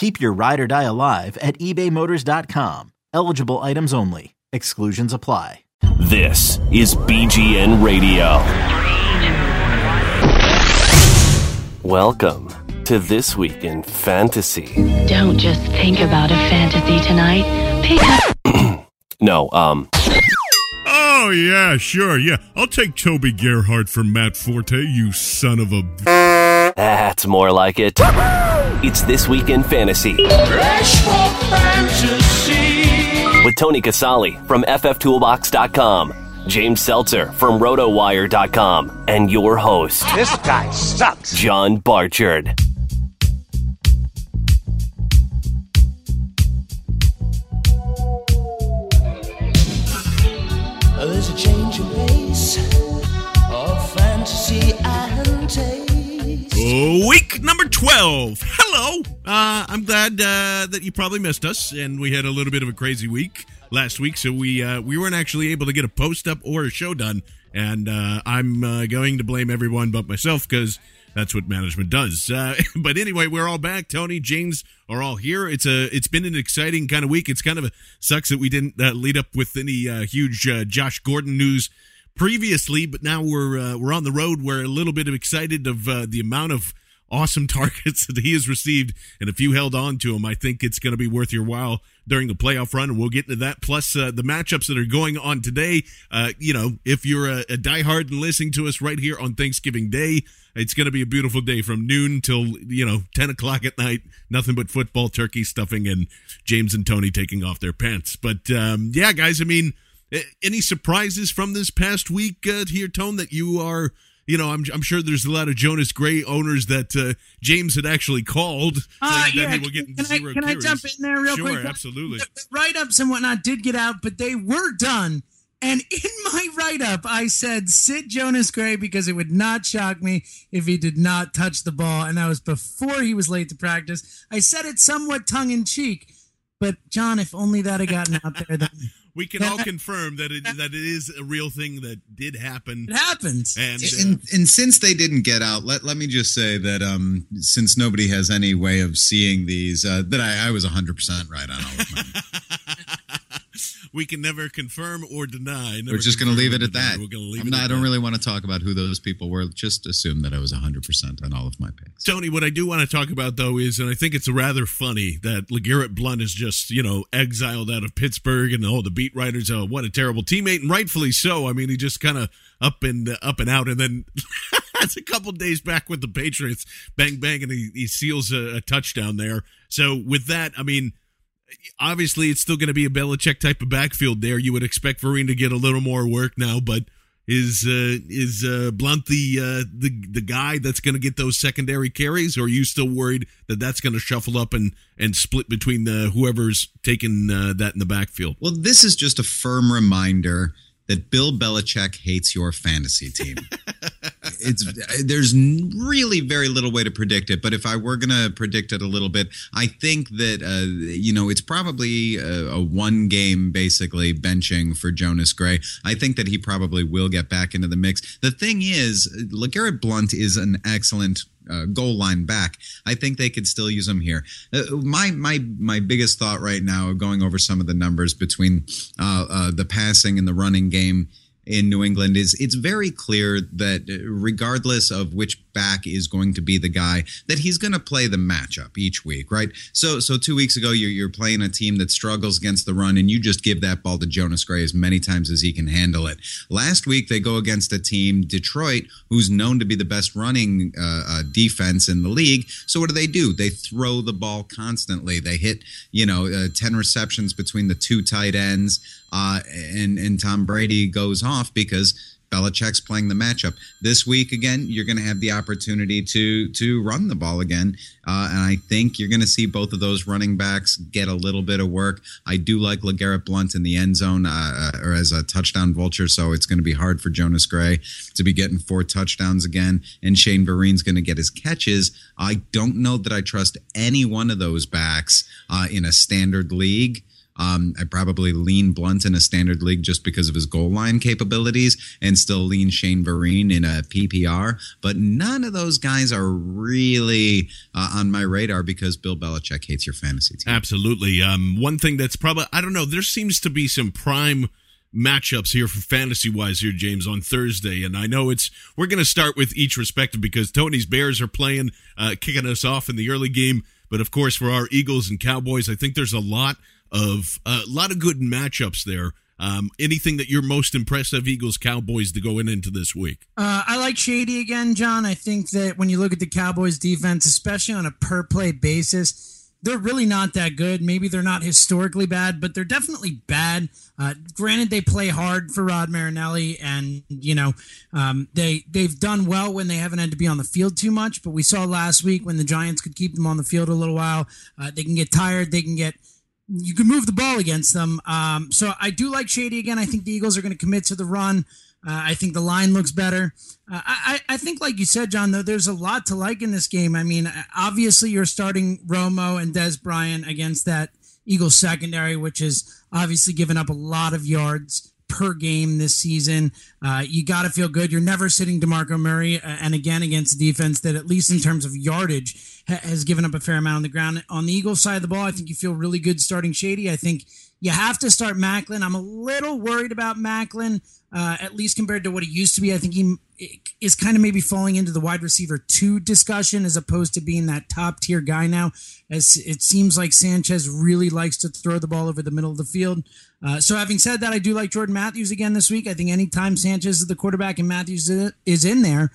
Keep your ride or die alive at ebaymotors.com. Eligible items only. Exclusions apply. This is BGN Radio. Welcome to This Week in Fantasy. Don't just think about a fantasy tonight. Pick up. No, um, Oh, yeah, sure, yeah. I'll take Toby Gerhart for Matt Forte, you son of a. that's more like it. It's This Week in Fantasy with Tony Casali from FFToolbox.com, James Seltzer from RotoWire.com, and your host, This guy sucks. John Barchard. Week number 12. Hello. Uh, I'm glad uh, that you probably missed us, and we had a little bit of a crazy week last week, so we uh, we weren't actually able to get a post up or a show done. And uh, I'm uh, going to blame everyone but myself because that's what management does. Uh, but anyway, we're all back. Tony, James are all here. It's a it's been an exciting kind of week. It's kind of a sucks that we didn't lead up with any huge Josh Gordon news previously, but now we're uh, we're on the road. We're a little bit excited of uh, the amount of awesome targets that he has received, and if you held on to him, I think it's going to be worth your while during the playoff run, and we'll get into that. Plus, uh, the matchups that are going on today. Uh, you know, if you're a, a diehard and listening to us right here on Thanksgiving Day, it's going to be a beautiful day from noon till you know ten o'clock at night. Nothing but football, turkey stuffing, and James and Tony taking off their pants. But um, yeah, guys, I mean, any surprises from this past week uh, here, Tone? That you are you know, I'm, I'm sure there's a lot of Jonas Gray owners that uh, James had actually called. Uh, that yeah, he will get can, I, can I jump in there real sure, quick? absolutely. The write ups and whatnot did get out, but they were done. And in my write up, I said sit Jonas Gray because it would not shock me if he did not touch the ball. And that was before he was late to practice. I said it somewhat tongue in cheek, but John, if only that had gotten out there, then We can all confirm that it that it is a real thing that did happen. it happens. And uh, and, and since they didn't get out, let, let me just say that um, since nobody has any way of seeing these, uh, that I, I was 100% right on all of mine. we can never confirm or deny. We're just going to leave it at that. We're going to leave I'm it not, I don't that. really want to talk about who those people were. Just assume that I was 100% on all of my picks. Tony, what I do want to talk about though is, and I think it's rather funny that LeGarrette Blount is just you know exiled out of Pittsburgh, and all the beat writers, oh, what a terrible teammate, and rightfully so. I mean, he just kind of up and up and out, and then it's a couple days back with the Patriots, bang bang, and he, he seals a, a touchdown there. So with that, I mean. Obviously it's still going to be a Belichick type of backfield there. You would expect Vereen to get a little more work now, but is uh, is uh, Blount the uh, the the guy that's going to get those secondary carries, or are you still worried that that's going to shuffle up and and split between the whoever's taking uh, that in the backfield? Well, this is just a firm reminder that Bill Belichick hates your fantasy team. it's there's really very little way to predict it, but if I were going to predict it a little bit, I think that uh, you know it's probably a, a, one game basically benching for Jonas Gray. I think that he probably will get back into the mix. The thing is, LeGarrette Blount is an excellent uh, goal line back. I think they could still use him here. Uh, my my my biggest thought right now, going over some of the numbers between uh, uh the passing and the running game in New England is it's very clear that regardless of which back is going to be the guy that he's going to play the matchup each week, right? So so 2 weeks ago you're you're playing a team that struggles against the run and you just give that ball to Jonas Gray as many times as he can handle it. Last week they go against a team Detroit who's known to be the best running uh, uh, defense in the league. So what do they do? They throw the ball constantly. They hit, you know, uh, 10 receptions between the two tight ends uh, and and Tom Brady goes off because Belichick's playing the matchup this week. Again, you're going to have the opportunity to to run the ball again, uh, and I think you're going to see both of those running backs get a little bit of work. I do like LeGarrette Blount in the end zone uh, or as a touchdown vulture, so it's going to be hard for Jonas Gray to be getting four touchdowns again, and Shane Vereen's going to get his catches. I don't know that I trust any one of those backs uh, in a standard league. Um, I probably lean Blount in a standard league just because of his goal line capabilities, and still lean Shane Vereen in a PPR. But none of those guys are really uh, on my radar because Bill Belichick hates your fantasy team. Absolutely. Um, one thing that's probably I don't know. There seems to be some prime matchups here for fantasy wise here, James, on Thursday. And I know it's we're going to start with each respective because Tony's Bears are playing, uh, kicking us off in the early game. But of course, for our Eagles and Cowboys, I think there's a lot of uh, a lot of good matchups there. Um, anything that you're most impressed of Eagles Cowboys to go in into this week? Uh, I like Shady again, John. I think that when you look at the Cowboys defense, especially on a per play basis, they're really not that good. Maybe they're not historically bad, but they're definitely bad. Uh, granted, they play hard for Rod Marinelli, and you know um, they they've done well when they haven't had to be on the field too much. But we saw last week when the Giants could keep them on the field a little while, uh, they can get tired. They can get you can move the ball against them. Um, so I do like Shady again. I think the Eagles are going to commit to the run. Uh, I think the line looks better. Uh, I, I think, like you said, John, though, there's a lot to like in this game. I mean, obviously, you're starting Romo and Dez Bryant against that Eagles secondary, which is obviously given up a lot of yards per game this season. Uh, you got to feel good. You're never sitting DeMarco Murray, uh, and again against a defense that, at least in terms of yardage, ha- has given up a fair amount on the ground. On the Eagles side of the ball, I think you feel really good starting Shady. I think you have to start Maclin. I'm a little worried about Maclin, uh, at least compared to what he used to be. I think he is kind of maybe falling into the wide receiver two discussion as opposed to being that top tier guy now. As it seems like Sanchez really likes to throw the ball over the middle of the field. Uh, so having said that, I do like Jordan Matthews again this week. I think anytime Sanchez is the quarterback and Matthews is in there,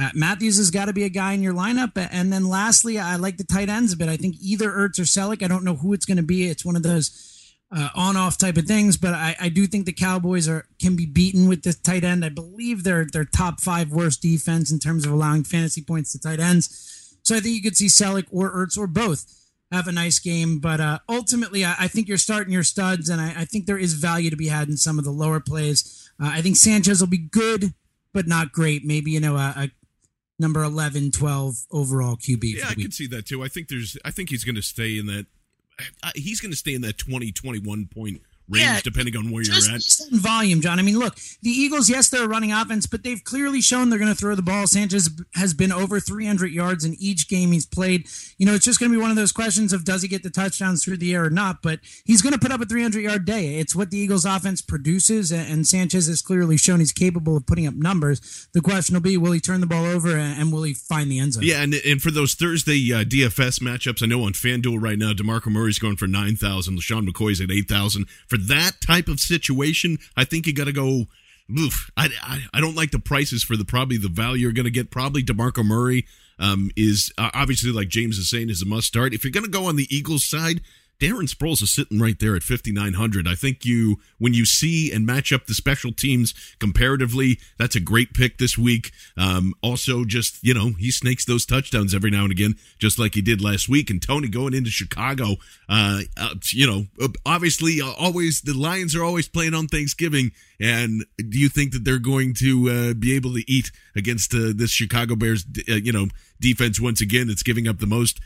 uh, Matthews has got to be a guy in your lineup. And then lastly, I like the tight ends a bit. I think either Ertz or Celek. I don't know who it's going to be. It's one of those uh, on-off type of things, but I, I do think the Cowboys are can be beaten with this tight end. I believe they're they're top five worst defense in terms of allowing fantasy points to tight ends. So I think you could see Celek or Ertz or both have a nice game. But uh, ultimately, I, I, think you're starting your studs, and I, I, think there is value to be had in some of the lower plays. Uh, I think Sanchez will be good, but not great. Maybe you know a, a number 11, 12 overall QB. Yeah, I can see that too. I think there's. I think he's going to stay in that he's going to stay in that 20, 21 point range yeah, depending on where you're at. volume, John. I mean, look, the Eagles, yes, they're a running offense, but they've clearly shown they're going to throw the ball. Sanchez has been over 300 yards in each game he's played. You know, it's just going to be one of those questions of does he get the touchdowns through the air or not, but he's going to put up a 300 yard day. It's what the Eagles offense produces, and Sanchez has clearly shown he's capable of putting up numbers. The question will be, will he turn the ball over and will he find the end zone? Yeah, and, and for those Thursday uh, DFS matchups, I know on FanDuel right now, DeMarco Murray's going for 9,000, LeSean McCoy's at 8,000. For that type of situation, I think you got to go. Oof, I, I, I don't like the prices for the probably the value you're going to get. Probably Demarco Murray um, is uh, obviously like James is saying is a must start. If you're going to go on the Eagles side, Darren Sproles is sitting right there at 5,900. I think you, when you see and match up the special teams comparatively, that's a great pick this week. Um, also, just, you know, he snakes those touchdowns every now and again, just like he did last week. And Tony going into Chicago, uh, uh you know, obviously, uh, always, the Lions are always playing on Thanksgiving. And do you think that they're going to uh, be able to eat against uh, this Chicago Bears, uh, you know, defense once again that's giving up the most?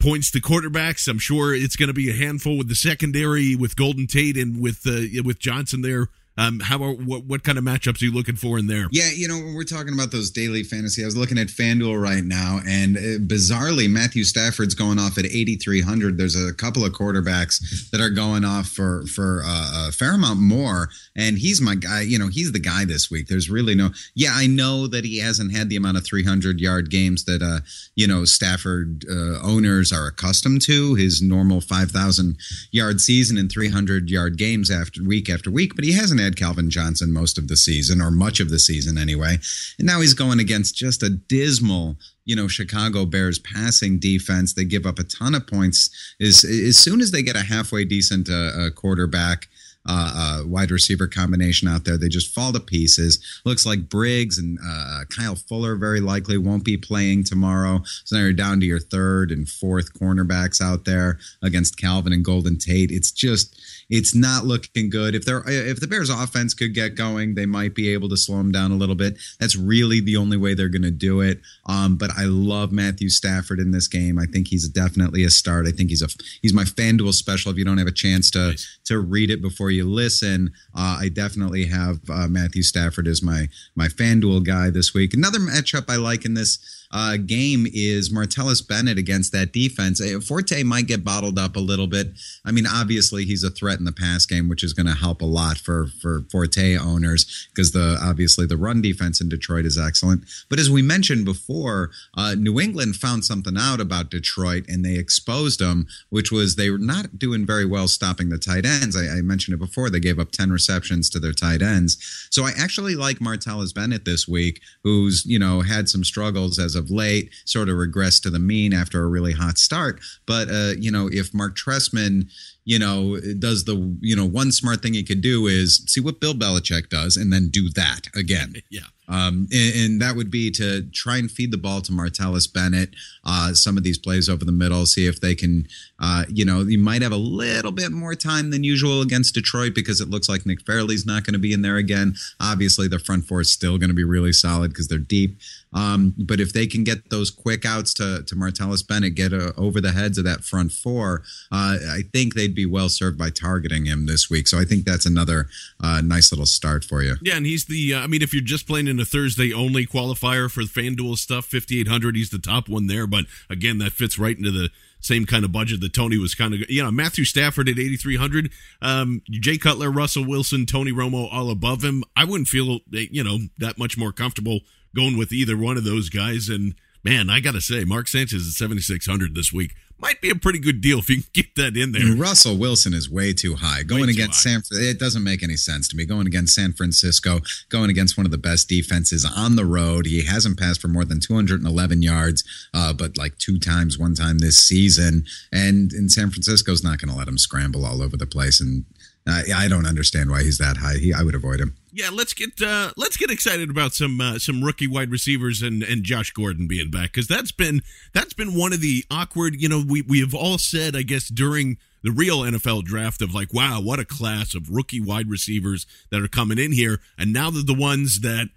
Points to quarterbacks. I'm sure it's going to be a handful with the secondary, with Golden Tate and with uh, with Johnson there um, how are, what what kind of matchups are you looking for in there? Yeah, you know, when we're talking about those daily fantasy, I was looking at FanDuel right now, and uh, bizarrely, Matthew Stafford's going off at 8,300. There's a couple of quarterbacks that are going off for for uh, a fair amount more, and he's my guy. You know, he's the guy this week. There's really no. Yeah, I know that he hasn't had the amount of 300 yard games that uh, you know Stafford uh, owners are accustomed to. His normal 5,000 yard season and 300 yard games after week after week, but he hasn't had Calvin Johnson most of the season, or much of the season anyway. And now he's going against just a dismal you know Chicago Bears passing defense. They give up a ton of points. As as soon as they get a halfway decent uh, uh, quarterback, uh, uh, wide receiver combination out there. They just fall to pieces. Looks like Briggs and uh, Kyle Fuller very likely won't be playing tomorrow. So now you're down to your third and fourth cornerbacks out there against Calvin and Golden Tate. It's just it's not looking good. If they're if the Bears offense could get going, they might be able to slow them down a little bit. That's really the only way they're going to do it. Um, but I love Matthew Stafford in this game. I think he's definitely a start. I think he's a he's my FanDuel special. If you don't have a chance to nice. to read it before you listen, uh, I definitely have uh, Matthew Stafford as my my FanDuel guy this week. Another matchup I like in this uh, game is Martellus Bennett against that defense. Uh, Forte might get bottled up a little bit. I mean, obviously he's a threat in the pass game, which is going to help a lot for for Forte owners because the obviously the run defense in Detroit is excellent. But as we mentioned before, uh, New England found something out about Detroit and they exposed them, which was they were not doing very well stopping the tight ends. I, I mentioned it before; they gave up ten receptions to their tight ends. So I actually like Martellus Bennett this week, who's you know had some struggles as a of late, sort of regressed to the mean after a really hot start. But uh, you know, if Mark Trestman you know, does the, you know, one smart thing he could do is see what Bill Belichick does and then do that again. yeah. Um, and, and, that would be to try and feed the ball to Martellus Bennett, uh, some of these plays over the middle, see if they can, uh, you know, you might have a little bit more time than usual against Detroit because it looks like Nick Fairley's not going to be in there again. Obviously, the front four is still going to be really solid because they're deep. Um, but if they can get those quick outs to, to Martellus Bennett, get uh, over the heads of that front four, uh, I think they'd be well served by targeting him this week. So I think that's another uh, nice little start for you. Yeah, and he's the. Uh, I mean, if you're just playing in a Thursday only qualifier for the FanDuel stuff, 5800, he's the top one there. But again, that fits right into the same kind of budget that Tony was kind of, you know, Matthew Stafford at 8,300, um, Jay Cutler, Russell Wilson, Tony Romo all above him. I wouldn't feel, you know, that much more comfortable going with either one of those guys. And man, I got to say, Mark Sanchez is 7,600 this week might be a pretty good deal if you can get that in there. Russell Wilson is way too high. Going too against high. San it doesn't make any sense to me. Going against San Francisco, going against one of the best defenses on the road. He hasn't passed for more than 211 yards, uh, but like two times, one time this season. And in San Francisco's not going to let him scramble all over the place. And uh, I don't understand why he's that high. He, I would avoid him. Yeah, let's get uh, let's get excited about some uh, some rookie wide receivers and, and Josh Gordon being back because that's been that's been one of the awkward. You know, we we have all said, I guess, during the real NFL draft of like, wow, what a class of rookie wide receivers that are coming in here, and now that the ones that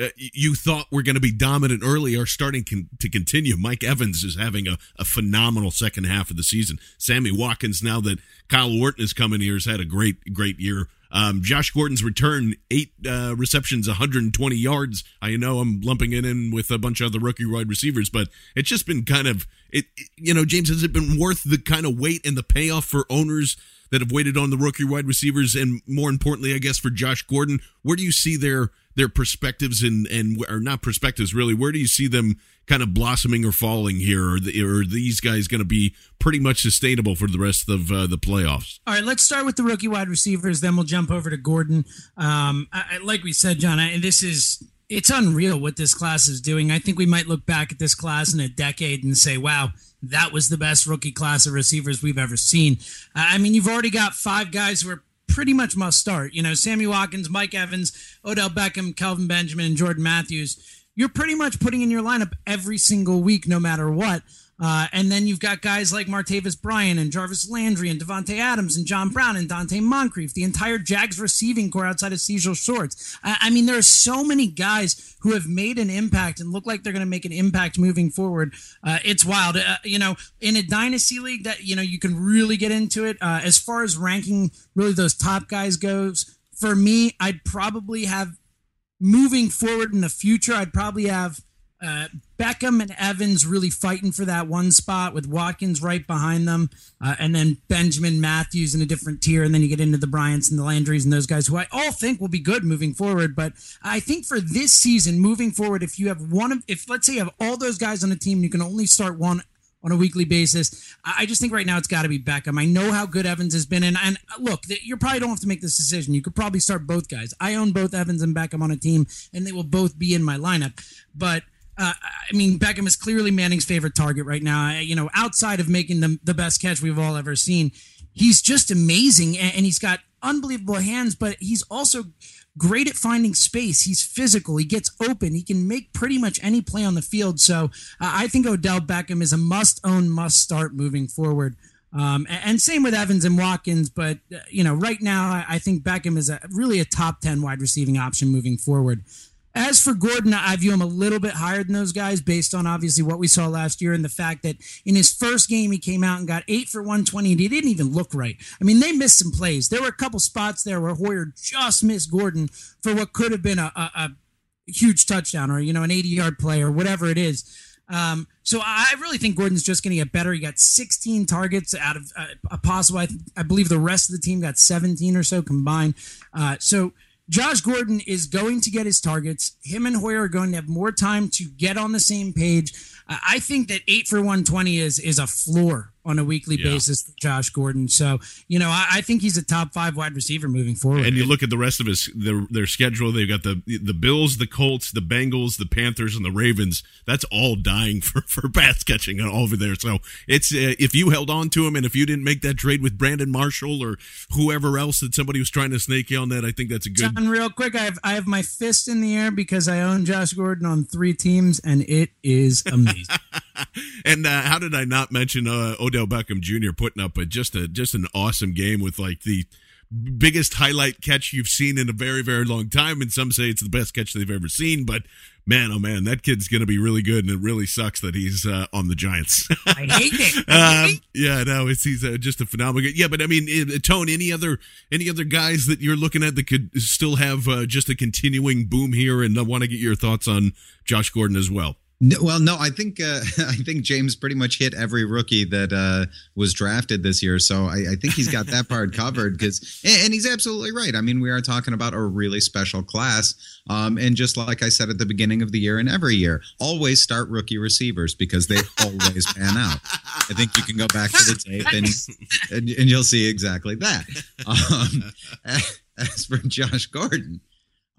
uh, you thought were going to be dominant early are starting con- to continue. Mike Evans is having a, a phenomenal second half of the season. Sammy Watkins, now that Kyle Orton is coming here, has had a great, great year. Um, Josh Gordon's return, eight uh, receptions, 120 yards. I know I'm lumping it in with a bunch of other rookie wide receivers, but it's just been kind of, it. you know, James, has it been worth the kind of wait and the payoff for owners that have waited on the rookie wide receivers, and more importantly, I guess for Josh Gordon, where do you see their their perspectives and and or not perspectives really? Where do you see them kind of blossoming or falling here, or, the, are these guys going to be pretty much sustainable for the rest of uh, the playoffs? All right, let's start with the rookie wide receivers, then we'll jump over to Gordon. Um, I, like we said, John, I, this is it's unreal what this class is doing. I think we might look back at this class in a decade and say, "Wow." That was the best rookie class of receivers we've ever seen. Uh, I mean, you've already got five guys who are pretty much must start. You know, Sammy Watkins, Mike Evans, Odell Beckham, Kelvin Benjamin, and Jordan Matthews. You're pretty much putting in your lineup every single week, no matter what. Uh, and then you've got guys like Martavis Bryant and Jarvis Landry and Davante Adams and John Brown and Donte Moncrief, the entire Jags receiving corps outside of Cecil Shorts. I, I mean, there are so many guys who have made an impact and look like they're going to make an impact moving forward. Uh, it's wild. Uh, you know, in a dynasty league that, you know, you can really get into it. Uh, as far as ranking really those top guys goes, for me, I'd probably have moving forward in the future, I'd probably have – uh, Beckham and Evans really fighting for that one spot with Watkins right behind them, uh, and then Benjamin Matthews in a different tier, and then you get into the Bryants and the Landrys and those guys who I all think will be good moving forward. But I think for this season, moving forward, if you have one of, if let's say you have all those guys on the team, you can only start one on a weekly basis. I just think right now it's got to be Beckham. I know how good Evans has been, and and look, you probably don't have to make this decision. You could probably start both guys. I own both Evans and Beckham on a team, and they will both be in my lineup, but uh, I mean, Beckham is clearly Manning's favorite target right now. You know, outside of making the, the best catch we've all ever seen, he's just amazing and, and he's got unbelievable hands, but he's also great at finding space. He's physical. He gets open. He can make pretty much any play on the field. So uh, I think Odell Beckham is a must own, must start moving forward. Um, and, and, same with Evans and Watkins. But, uh, you know, right now, I, I think Beckham is a, really a top 10 wide receiving option moving forward. As for Gordon, I view him a little bit higher than those guys based on obviously what we saw last year and the fact that in his first game he came out and got eight for 120 and he didn't even look right. I mean, they missed some plays. There were a couple spots there where Hoyer just missed Gordon for what could have been a, a, a huge touchdown or, you know, an 80 yard play or whatever it is. Um, so I really think Gordon's just going to get better. He got 16 targets out of uh, a possible. I, I, believe the rest of the team got 17 or so combined. Uh, so Josh Gordon is going to get his targets. Him and Hoyer are going to have more time to get on the same page. I think that eight for 120 is is a floor on a weekly yeah. basis Josh Gordon. So, you know, I, I, think he's a top five wide receiver moving forward. And you look at the rest of his their, their schedule, they've got the the Bills, the Colts, the Bengals, the Panthers, and the Ravens. That's all dying for, for pass catching over there. So it's uh, if you held on to him and if you didn't make that trade with Brandon Marshall or whoever else that somebody was trying to snake you on that, I think that's a good John, real quick, I have I have my fist in the air because I own Josh Gordon on three teams and it is amazing. and uh, how did I not mention uh, Odell Beckham Jr. putting up a just a just an awesome game with like the biggest highlight catch you've seen in a very very long time. And some say it's the best catch they've ever seen but man oh man that kid's gonna be really good. And it really sucks that he's uh, on the giants. I hate it. I um, yeah no it's he's uh, just a phenomenal yeah but i mean uh, tone any other any other guys that you're looking at that could still have uh, just a continuing boom here? And i want to get your thoughts on josh gordon as well well, no, I think uh, I think James pretty much hit every rookie that uh, was drafted this year, so I, I think he's got that part covered. Because and, he's absolutely right. I mean, we are talking about a really special class, um, and just like I said at the beginning of the year and every year, always start rookie receivers because they always pan out. I think you can go back to the tape and and, and you'll see exactly that. Um, as for Josh Gordon.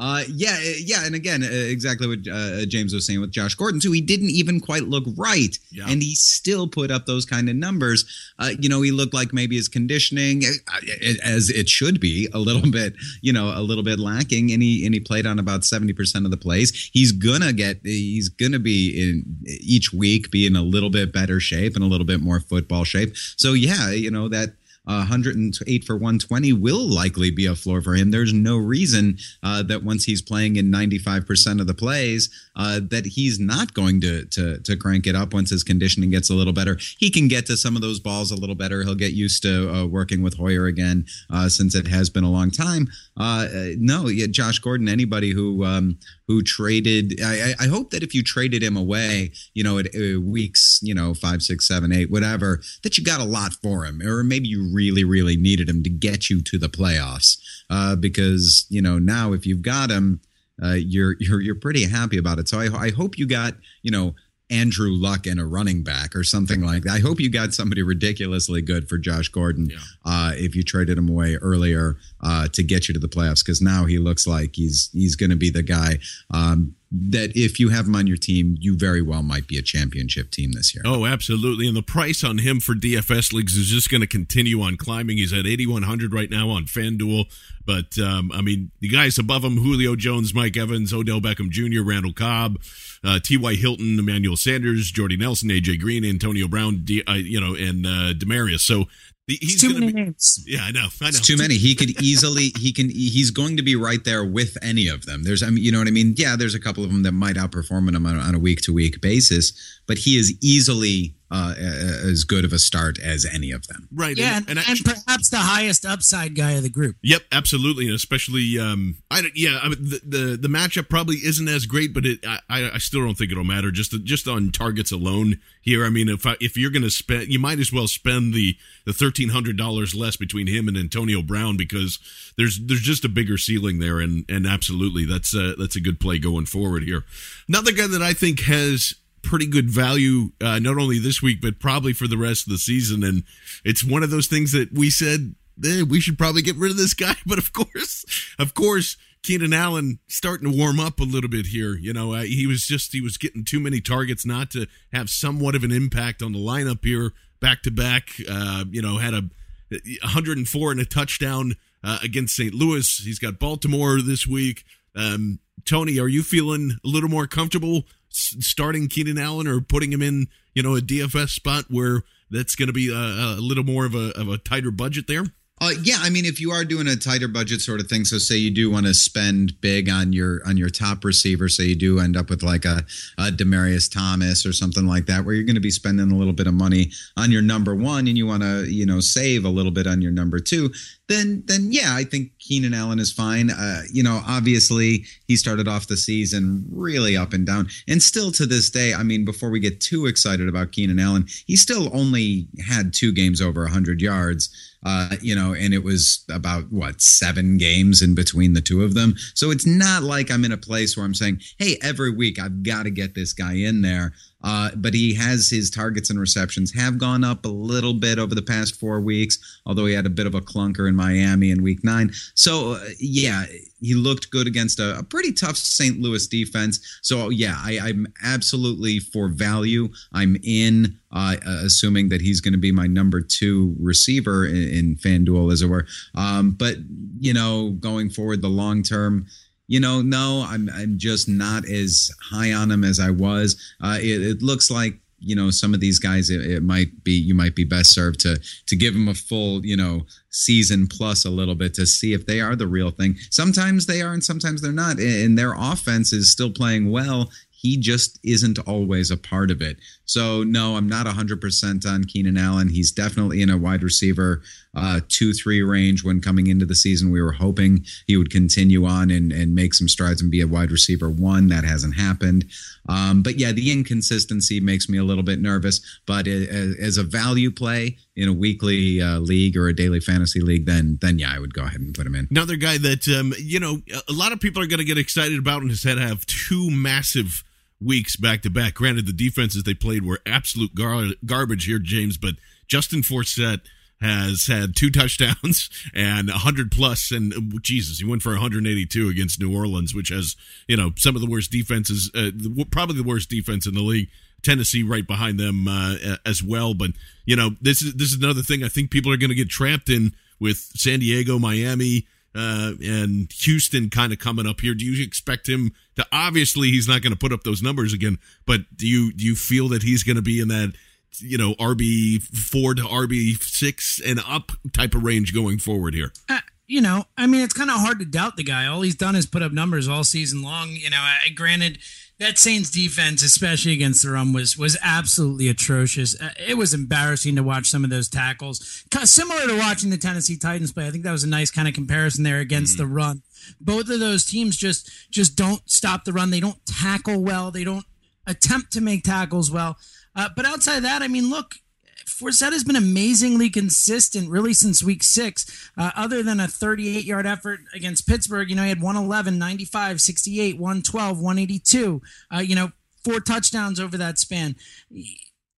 Uh, yeah, uh, yeah, and again, uh, exactly what uh, James was saying with Josh Gordon too. He didn't even quite look right, yeah. and he still put up those kind of numbers. Uh, you know, he looked like maybe his conditioning, uh, as it should be, a little bit, you know, a little bit lacking, and he and he played on about seventy percent of the plays. He's gonna get, he's gonna be in each week be in a little bit better shape and a little bit more football shape. So yeah, you know that uh, 108 for 120 will likely be a floor for him. There's no reason uh, that once he's playing in 95% of the plays, uh, that he's not going to, to to crank it up once his conditioning gets a little better. He can get to some of those balls a little better. He'll get used to uh, working with Hoyer again uh, since it has been a long time. Uh, no, yeah, Josh Gordon. Anybody who um, who traded. I, I, hope that if you traded him away, you know, at uh, weeks, you know, five, six, seven, eight, whatever, that you got a lot for him, or maybe you really, really needed him to get you to the playoffs. Uh, because you know now if you've got him, uh, you're you're you're pretty happy about it. So I, I hope you got you know Andrew Luck and a running back or something like that. I hope you got somebody ridiculously good for Josh Gordon yeah. uh, if you traded him away earlier uh, to get you to the playoffs because now he looks like he's he's going to be the guy. Um, that if you have him on your team, you very well might be a championship team this year. Oh, absolutely. And the price on him for DFS leagues is just going to continue on climbing. He's at 8,100 right now on FanDuel. But, um, I mean, the guys above him Julio Jones, Mike Evans, Odell Beckham Jr., Randall Cobb, uh, T.Y. Hilton, Emmanuel Sanders, Jordy Nelson, A.J. Green, Antonio Brown, D, uh, you know, and uh, Demaryius. So he's too many be, names. Yeah, I know. I know. It's too many. He could easily. He can. He's going to be right there with any of them. There's. I mean, you know what I mean. Yeah, there's a couple of them that might outperform him on, on a week to week basis, but he is easily uh, as good of a start as any of them. Right. Yeah, and, and, and and perhaps the highest upside guy of the group. Yep, absolutely, and especially um, I don't- yeah, I mean, the, the the matchup probably isn't as great, but it I, I I still don't think it'll matter just just on targets alone here. I mean, if I, if you're going to spend, you might as well spend the the thirteen hundred dollars less between him and Antonio Brown because there's there's just a bigger ceiling there, and and absolutely that's a, that's a good play going forward here. Another guy that I think has pretty good value uh, not only this week but probably for the rest of the season, and it's one of those things that we said eh, we should probably get rid of this guy. But of course, of course, Keenan Allen starting to warm up a little bit here. You know, uh, he was just he was getting too many targets not to have somewhat of an impact on the lineup here back to back. Uh, you know, had a 104 and a touchdown uh, against St. Louis. He's got Baltimore this week. Um, Tony, are you feeling a little more comfortable starting Keenan Allen or putting him in, you know, a DFS spot where that's going to be a, a little more of a, of a tighter budget there? Uh, yeah, I mean, if you are doing a tighter budget sort of thing, so say you do want to spend big on your on your top receiver, so you do end up with like a, a Demaryius Thomas or something like that, where you're going to be spending a little bit of money on your number one, and you want to you know save a little bit on your number two, then then yeah, I think Keenan Allen is fine. Uh, you know, obviously he started off the season really up and down, and still to this day, I mean, before we get too excited about Keenan Allen, he still only had two games over 100 yards uh, you know, and it was about what seven games in between the two of them. So it's not like I'm in a place where I'm saying, "Hey, every week I've got to get this guy in there." Uh, but he has his targets and receptions have gone up a little bit over the past four weeks, although he had a bit of a clunker in Miami in week nine. So, uh, yeah, he looked good against a, a pretty tough St. Louis defense. So, yeah, I, I'm absolutely for value. I'm in, uh, assuming that he's going to be my number two receiver in, in FanDuel, as it were. Um, but, you know, going forward, the long term, you know, no, I'm I'm just not as high on him as I was. Uh, it, it looks like you know some of these guys, it, it might be you might be best served to to give them a full you know season plus a little bit to see if they are the real thing. Sometimes they are, and sometimes they're not. And their offense is still playing well. He just isn't always a part of it. So no, I'm not 100% on Keenan Allen. He's definitely in a wide receiver uh, two three range when coming into the season. We were hoping he would continue on and, and make some strides and be a wide receiver one. That hasn't happened. Um, but yeah, the inconsistency makes me a little bit nervous. But as a value play in a weekly uh, league or a daily fantasy league, then then yeah, I would go ahead and put him in. Another guy that um, you know a lot of people are going to get excited about and has had to have two massive weeks back to back. Granted, the defenses they played were absolute gar- garbage here, James, but Justin Forsett has had two touchdowns and 100 plus and uh, Jesus he went for 182 against New Orleans which has you know some of the worst defenses uh, probably the worst defense in the league Tennessee right behind them uh, as well but you know this is this is another thing I think people are going to get trapped in with San Diego Miami uh, and Houston kind of coming up here. Do you expect him to? Obviously, he's not going to put up those numbers again. But do you do you feel that he's going to be in that you know RB four to RB six and up type of range going forward here? Uh, you know, I mean, it's kind of hard to doubt the guy. All he's done is put up numbers all season long. You know, I, granted, that Saints defense, especially against the run, was was absolutely atrocious. Uh, it was embarrassing to watch some of those tackles, Kind of similar to watching the Tennessee Titans play. I think that was a nice kind of comparison there against the run. Both of those teams just just don't stop the run. They don't tackle well. They don't attempt to make tackles well. Uh, but outside of that, I mean, look, Forsett has been amazingly consistent really since week six. Uh, other than a 38 yard effort against Pittsburgh, you know, he had 111, 95, 68, 112, 182, uh, you know, four touchdowns over that span.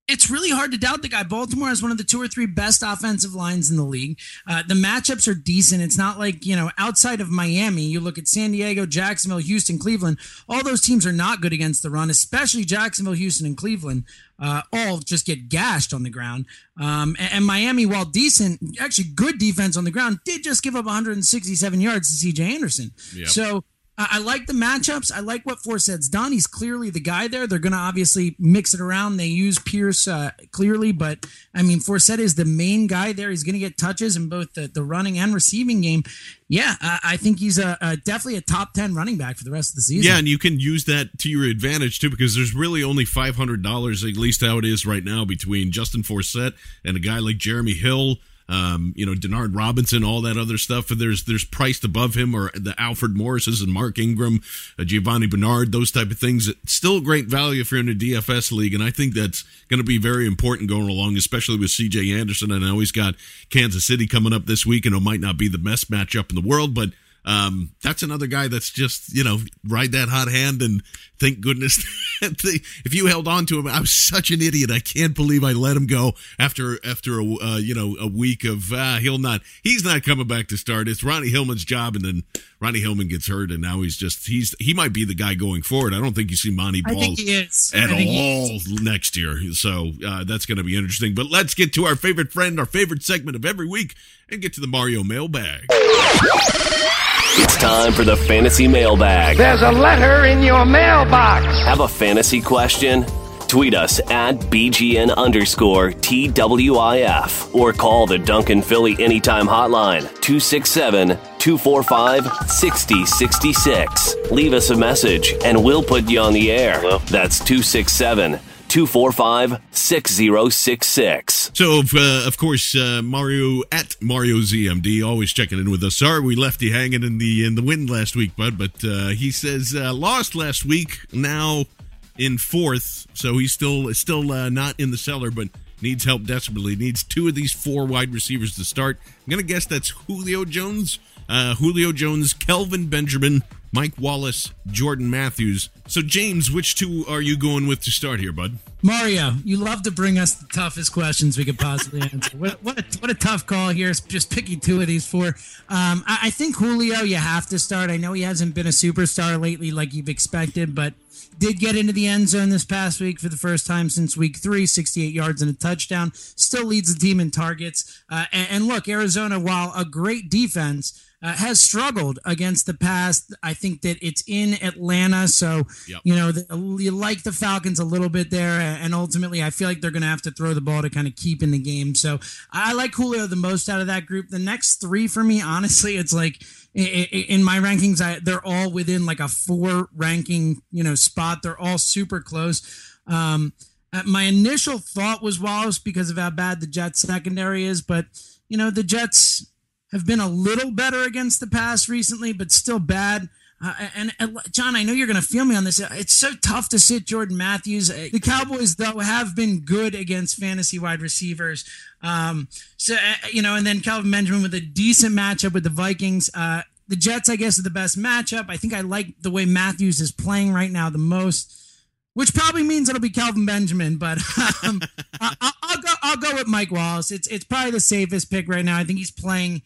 It's really hard to doubt the guy. Baltimore has one of the two or three best offensive lines in the league. Uh, the matchups are decent. It's not like, you know, outside of Miami, you look at San Diego, Jacksonville, Houston, Cleveland. All those teams are not good against the run, especially Jacksonville, Houston, and Cleveland. Uh, all just get gashed on the ground. Um, and, and, Miami, while decent, actually good defense on the ground, did just give up 167 yards to CJ Anderson. Yep. So I like the matchups. I like what Forsett's done. He's clearly the guy there. They're going to obviously mix it around. They use Pierce uh, clearly, but I mean, Forsett is the main guy there. He's going to get touches in both the, the running and receiving game. Yeah, I, I think he's a, a, definitely a top 10 running back for the rest of the season. Yeah, and you can use that to your advantage too, because there's really only $500, at least how it is right now, between Justin Forsett and a guy like Jeremy Hill um, you know, Denard Robinson, all that other stuff. And there's there's priced above him or the Alfred Morrises and Mark Ingram, uh, Giovani Bernard, those type of things. Still great value if you're in a DFS league, and I think that's going to be very important going along, especially with C.J. Anderson. And I always got Kansas City coming up this week, and it might not be the best matchup in the world, but um, that's another guy that's just you know ride that hot hand and thank goodness if you held on to him. I was such an idiot. I can't believe I let him go after after a uh, you know a week of uh, he'll not he's not coming back to start. It's Ronnie Hillman's job, and then Ronnie Hillman gets hurt, and now he's just he's he might be the guy going forward. I don't think you see Montee Ball at all next year. So uh, that's going to be interesting. But let's get to our favorite friend, our favorite segment of every week, and get to the Mario mailbag. It's time for the fantasy mailbag. There's a letter in your mailbox. Have a fantasy question? Tweet us at BGN underscore TWIF or call the Duncan Philly Anytime Hotline 267 245 6066. Leave us a message and we'll put you on the air. That's 267 245 6066. So, uh, of course, uh, Mario at Mario ZMD always checking in with us. Sorry we left you hanging in the in the wind last week, bud, but uh, he says uh, lost last week, now in fourth, so he's still still uh, not in the cellar, but needs help desperately. Needs two of these four wide receivers to start. I'm gonna guess that's Julio Jones, uh, Julio Jones, Kelvin Benjamin, Mike Wallace, Jordan Matthews. So, James, which two are you going with to start here, bud? Mario, you love to bring us the toughest questions we could possibly answer. what, what, a, what a tough call here. Just picking two of these four. Um, I, I think Julio, you have to start. I know he hasn't been a superstar lately like you've expected, but did get into the end zone this past week for the first time since week three, 68 yards and a touchdown. Still leads the team in targets. Uh, and, and, look, Arizona, while a great defense, uh, has struggled against the past. I think that it's in Atlanta, so yep. you know the, you like the Falcons a little bit there, and ultimately I feel like they're going to have to throw the ball to kind of keep in the game. So I like Julio the most out of that group. The next three for me, honestly, it's like in my rankings, I, they're all within like a four ranking, you know, spot. They're all super close. Um, uh, my initial thought was Wallace because of how bad the Jets secondary is, but you know, the Jets have been a little better against the pass recently, but still bad. Uh, and, and, John, I know you're going to feel me on this. It's so tough to sit Jordan Matthews. Uh, the Cowboys, though, have been good against fantasy wide receivers. Um, so uh, you know, and then Kelvin Benjamin with a decent matchup with the Vikings. Uh, the Jets, I guess, are the best matchup. I think I like the way Matthews is playing right now the most which probably means it'll be Kelvin Benjamin, but um, I, will go. I'll go with Mike Wallace. It's it's probably the safest pick right now. I think he's playing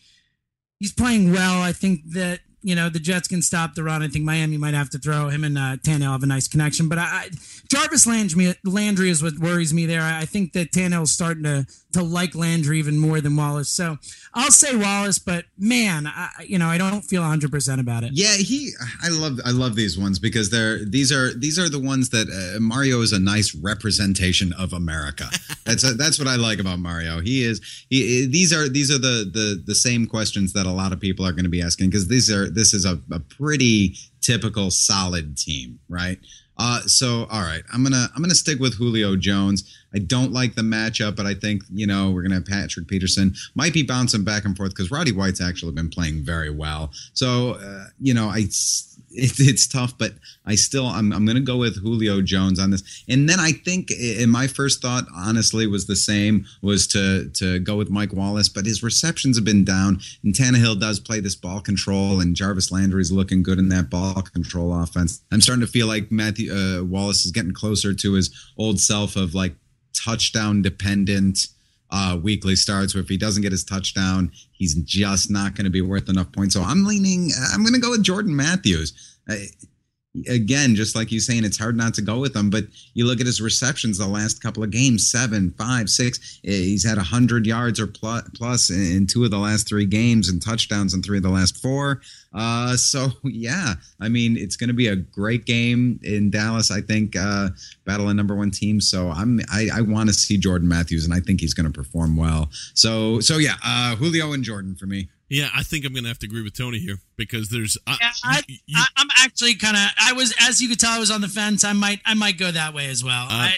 he's playing well. I think that you know the Jets can stop the run. I think Miami might have to throw him and uh, Tannehill have a nice connection. But I, I, Jarvis Landry, Landry is what worries me there. I think that Tannehill's starting to to like Landry even more than Wallace. So I'll say Wallace, but man, I, you know I don't feel 100 percent about it. Yeah, he. I love I love these ones because they're these are these are the ones that uh, Mario is a nice representation of America. That's a, that's what I like about Mario. He is he. These are these are the the the same questions that a lot of people are going to be asking because these are this is a, a pretty typical solid team, right? Uh, so all right, I'm gonna I'm gonna stick with Julio Jones. I don't like the matchup, but I think you know we're gonna have Patrick Peterson might be bouncing back and forth because Roddy White's actually been playing very well. So uh, you know I it, it's tough, but I still I'm I'm gonna go with Julio Jones on this. And then I think in my first thought, honestly, was the same was to to go with Mike Wallace, but his receptions have been down, and Tannehill does play this ball control, and Jarvis Landry's looking good in that ball control offense. I'm starting to feel like Matthew uh, Wallace is getting closer to his old self of like touchdown dependent uh, weekly starts where if he doesn't get his touchdown, he's just not going to be worth enough points. So I'm leaning, I'm going to go with Jordan Matthews. Again, just like you saying, it's hard not to go with him. But you look at his receptions the last couple of games seven, five, six. Eh, he's had 100 yards or plus, in two of the last three games and touchdowns in three of the last four. Uh, so, yeah, I mean, it's going to be a great game in Dallas, I think, uh, battle of number one team. So I'm, I, I want to see Jordan Matthews, and I think he's going to perform well. So, so yeah, uh, Julio and Jordan for me. Yeah, I think I'm going to have to agree with Tony here because there's. Uh, yeah, I, you, you, I, am actually kind of. I was, as you could tell, I was on the fence. I might, I might go that way as well. Uh, I,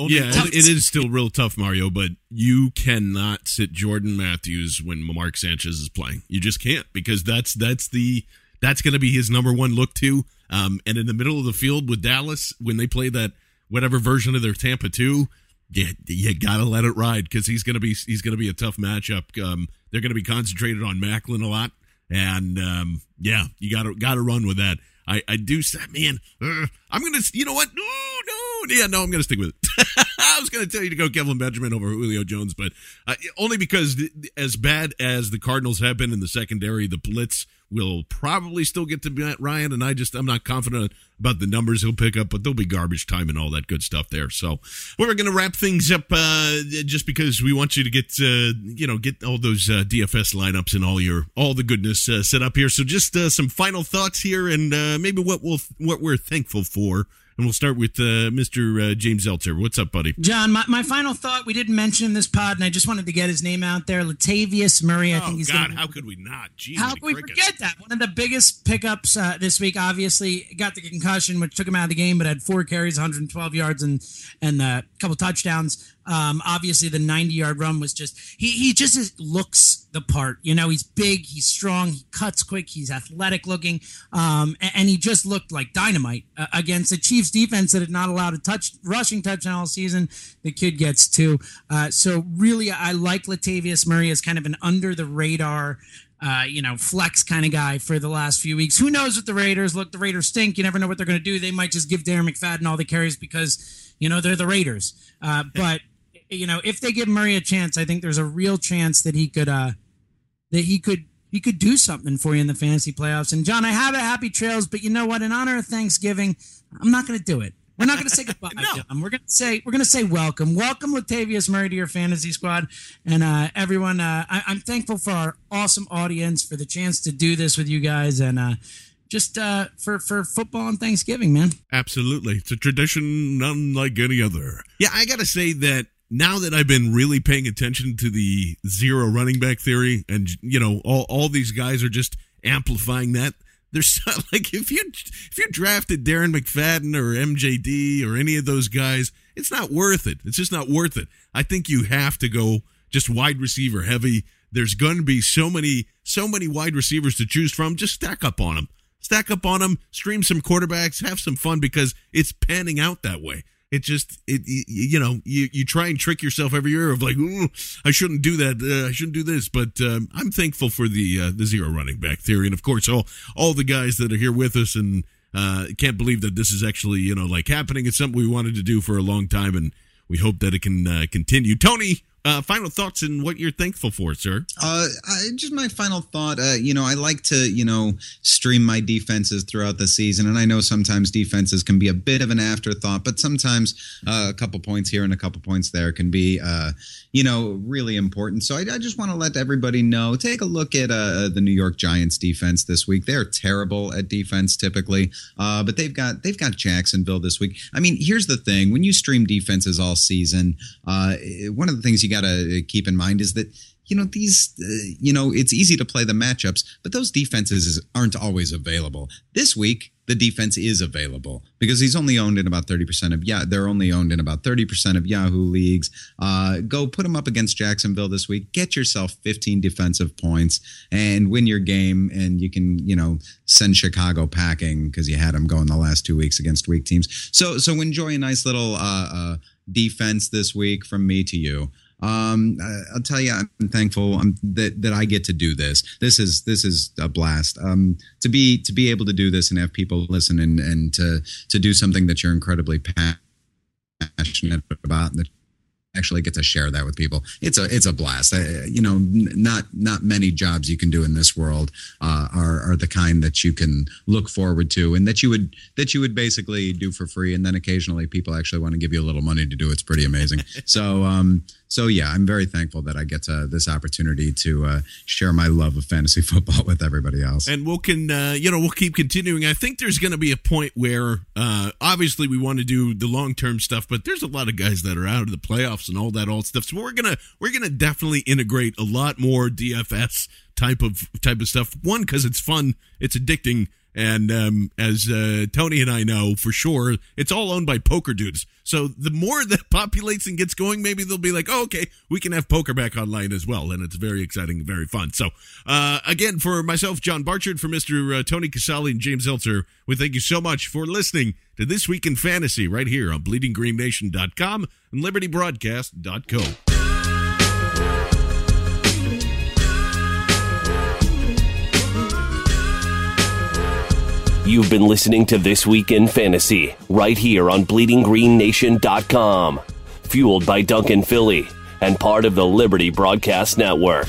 yeah, it, it is still real tough, Mario. But you cannot sit Jordan Matthews when Mark Sanchez is playing. You just can't because that's that's the that's going to be his number one look to. Um, and in the middle of the field with Dallas when they play that whatever version of their Tampa two, you, you gotta let it ride because he's gonna be he's gonna be a tough matchup. Um, they're gonna be concentrated on Maclin a lot, and um, yeah, you gotta gotta run with that. I I do man, uh, I'm gonna you know what? No, no, yeah, no, I'm gonna stick with it. I was gonna tell you to go Kelvin Benjamin over Julio Jones, but uh, only because as bad as the Cardinals have been in the secondary, the blitz will probably still get to Matt Ryan, and I just I'm not confident about the numbers he'll pick up, but there'll be garbage time and all that good stuff there. So we're going to wrap things up uh, just because we want you to get uh, you know get all those uh, DFS lineups and all your all the goodness uh, set up here. So just uh, some final thoughts here, and uh, maybe what we'll what we're thankful for and we'll start with uh, Mr. Uh, James Zeltzer. What's up, buddy? John, my, my final thought, we didn't mention this pod, and I just wanted to get his name out there. Latavius Murray. I oh, think he's God, gonna, how could we not? Jeez, how could we forget that? One of the biggest pickups uh, this week, obviously, got the concussion, which took him out of the game, but had four carries, 112 yards, and, and uh, a couple touchdowns. Um, obviously, the 90 yard run was just, he, he just looks the part. You know, he's big, he's strong, he cuts quick, he's athletic looking, um, and, and, he just looked like dynamite uh, against the Chiefs defense that had not allowed a touch, rushing touchdown all season. The kid gets two. Uh, so, really, I like Latavius Murray as kind of an under the radar. Uh, you know, flex kind of guy for the last few weeks. Who knows what the Raiders look? The Raiders stink. You never know what they're going to do. They might just give Darren McFadden all the carries because you know they're the Raiders. Uh, but you know, if they give Murray a chance, I think there's a real chance that he could uh that he could he could do something for you in the fantasy playoffs. And John, I have a happy trails, but you know what? In honor of Thanksgiving, I'm not going to do it. We're not going to say goodbye. no. John. We're going to say we're going to say welcome, welcome Latavius Murray to your fantasy squad, and uh, everyone. Uh, I, am thankful for our awesome audience for the chance to do this with you guys, and uh, just uh, for for football and Thanksgiving, man. Absolutely, it's a tradition unlike any other. Yeah, I got to say that now that I've been really paying attention to the zero running back theory, and you know, all, all these guys are just amplifying that. There's like if you if you drafted Darren McFadden or MJD or any of those guys, it's not worth it. It's just not worth it. I think you have to go just wide receiver heavy. There's going to be so many so many wide receivers to choose from. Just stack up on them. Stack up on them. Stream some quarterbacks. Have some fun because it's panning out that way it just it you know you you try and trick yourself every year of like I shouldn't do that uh, I shouldn't do this. But um, I'm thankful for the uh, the zero running back theory. And of course all all the guys that are here with us and uh, can't believe that this is actually you know like happening. It's something we wanted to do for a long time and we hope that it can uh, continue. Tony uh, final thoughts and what you're thankful for, sir. Uh, I, just my final thought. Uh, you know, I like to you know stream my defenses throughout the season, and I know sometimes defenses can be a bit of an afterthought, but sometimes uh, a couple points here and a couple points there can be uh, you know really important. So I, I just want to let everybody know. Take a look at uh, the New York Giants defense this week. They're terrible at defense typically, but they've got they've got Jacksonville this week. I mean, here's the thing: when you stream defenses all season, one of the things you got to keep in mind is that you know these uh, you know it's easy to play the matchups but those defenses aren't always available. This week the defense is available because he's only owned in about 30% of yeah they're only owned in about 30% of yahoo leagues. Uh, go put him up against jacksonville this week. Get yourself 15 defensive points and win your game. And you can you know send chicago packing because you had them going the last two weeks against weak teams. So so enjoy a nice little uh, uh defense this week from me to you um, I'll tell you, I'm thankful I'm, that that I get to do this. This is this is a blast. Um, to be to be able to do this and have people listen and and to to do something that you're incredibly passionate about and that actually get to share that with people. It's a it's a blast. I, you know, not not many jobs you can do in this world uh, are are the kind that you can look forward to, and that you would that you would basically do for free, and then occasionally people actually want to give you a little money to do. It's pretty amazing. so um, so yeah, I'm very thankful that I get to this opportunity to uh, share my love of fantasy football with everybody else. And we'll can uh, you know we'll keep continuing. I think there's going to be a point where uh, obviously we want to do the long term stuff, but there's a lot of guys that are out of the playoffs and all that old stuff. So we're gonna we're gonna definitely integrate a lot more DFS type of type of stuff. One because it's fun, it's addicting. And um, as uh, Tony and I know for sure, it's all owned by poker dudes. So the more that populates and gets going, maybe they'll be like, oh, okay, we can have poker back online as well. And it's very exciting very fun. So uh, again, for myself, John Barchard, for Mr. Uh, Tony Casali and James Elter, we thank you so much for listening to This Week in Fantasy right here on BleedingGreenNation.com and LibertyBroadcast.co. You've been listening to This Week in Fantasy right here on BleedingGreenNation.com, fueled by Duncan Philly and part of the Liberty Broadcast Network.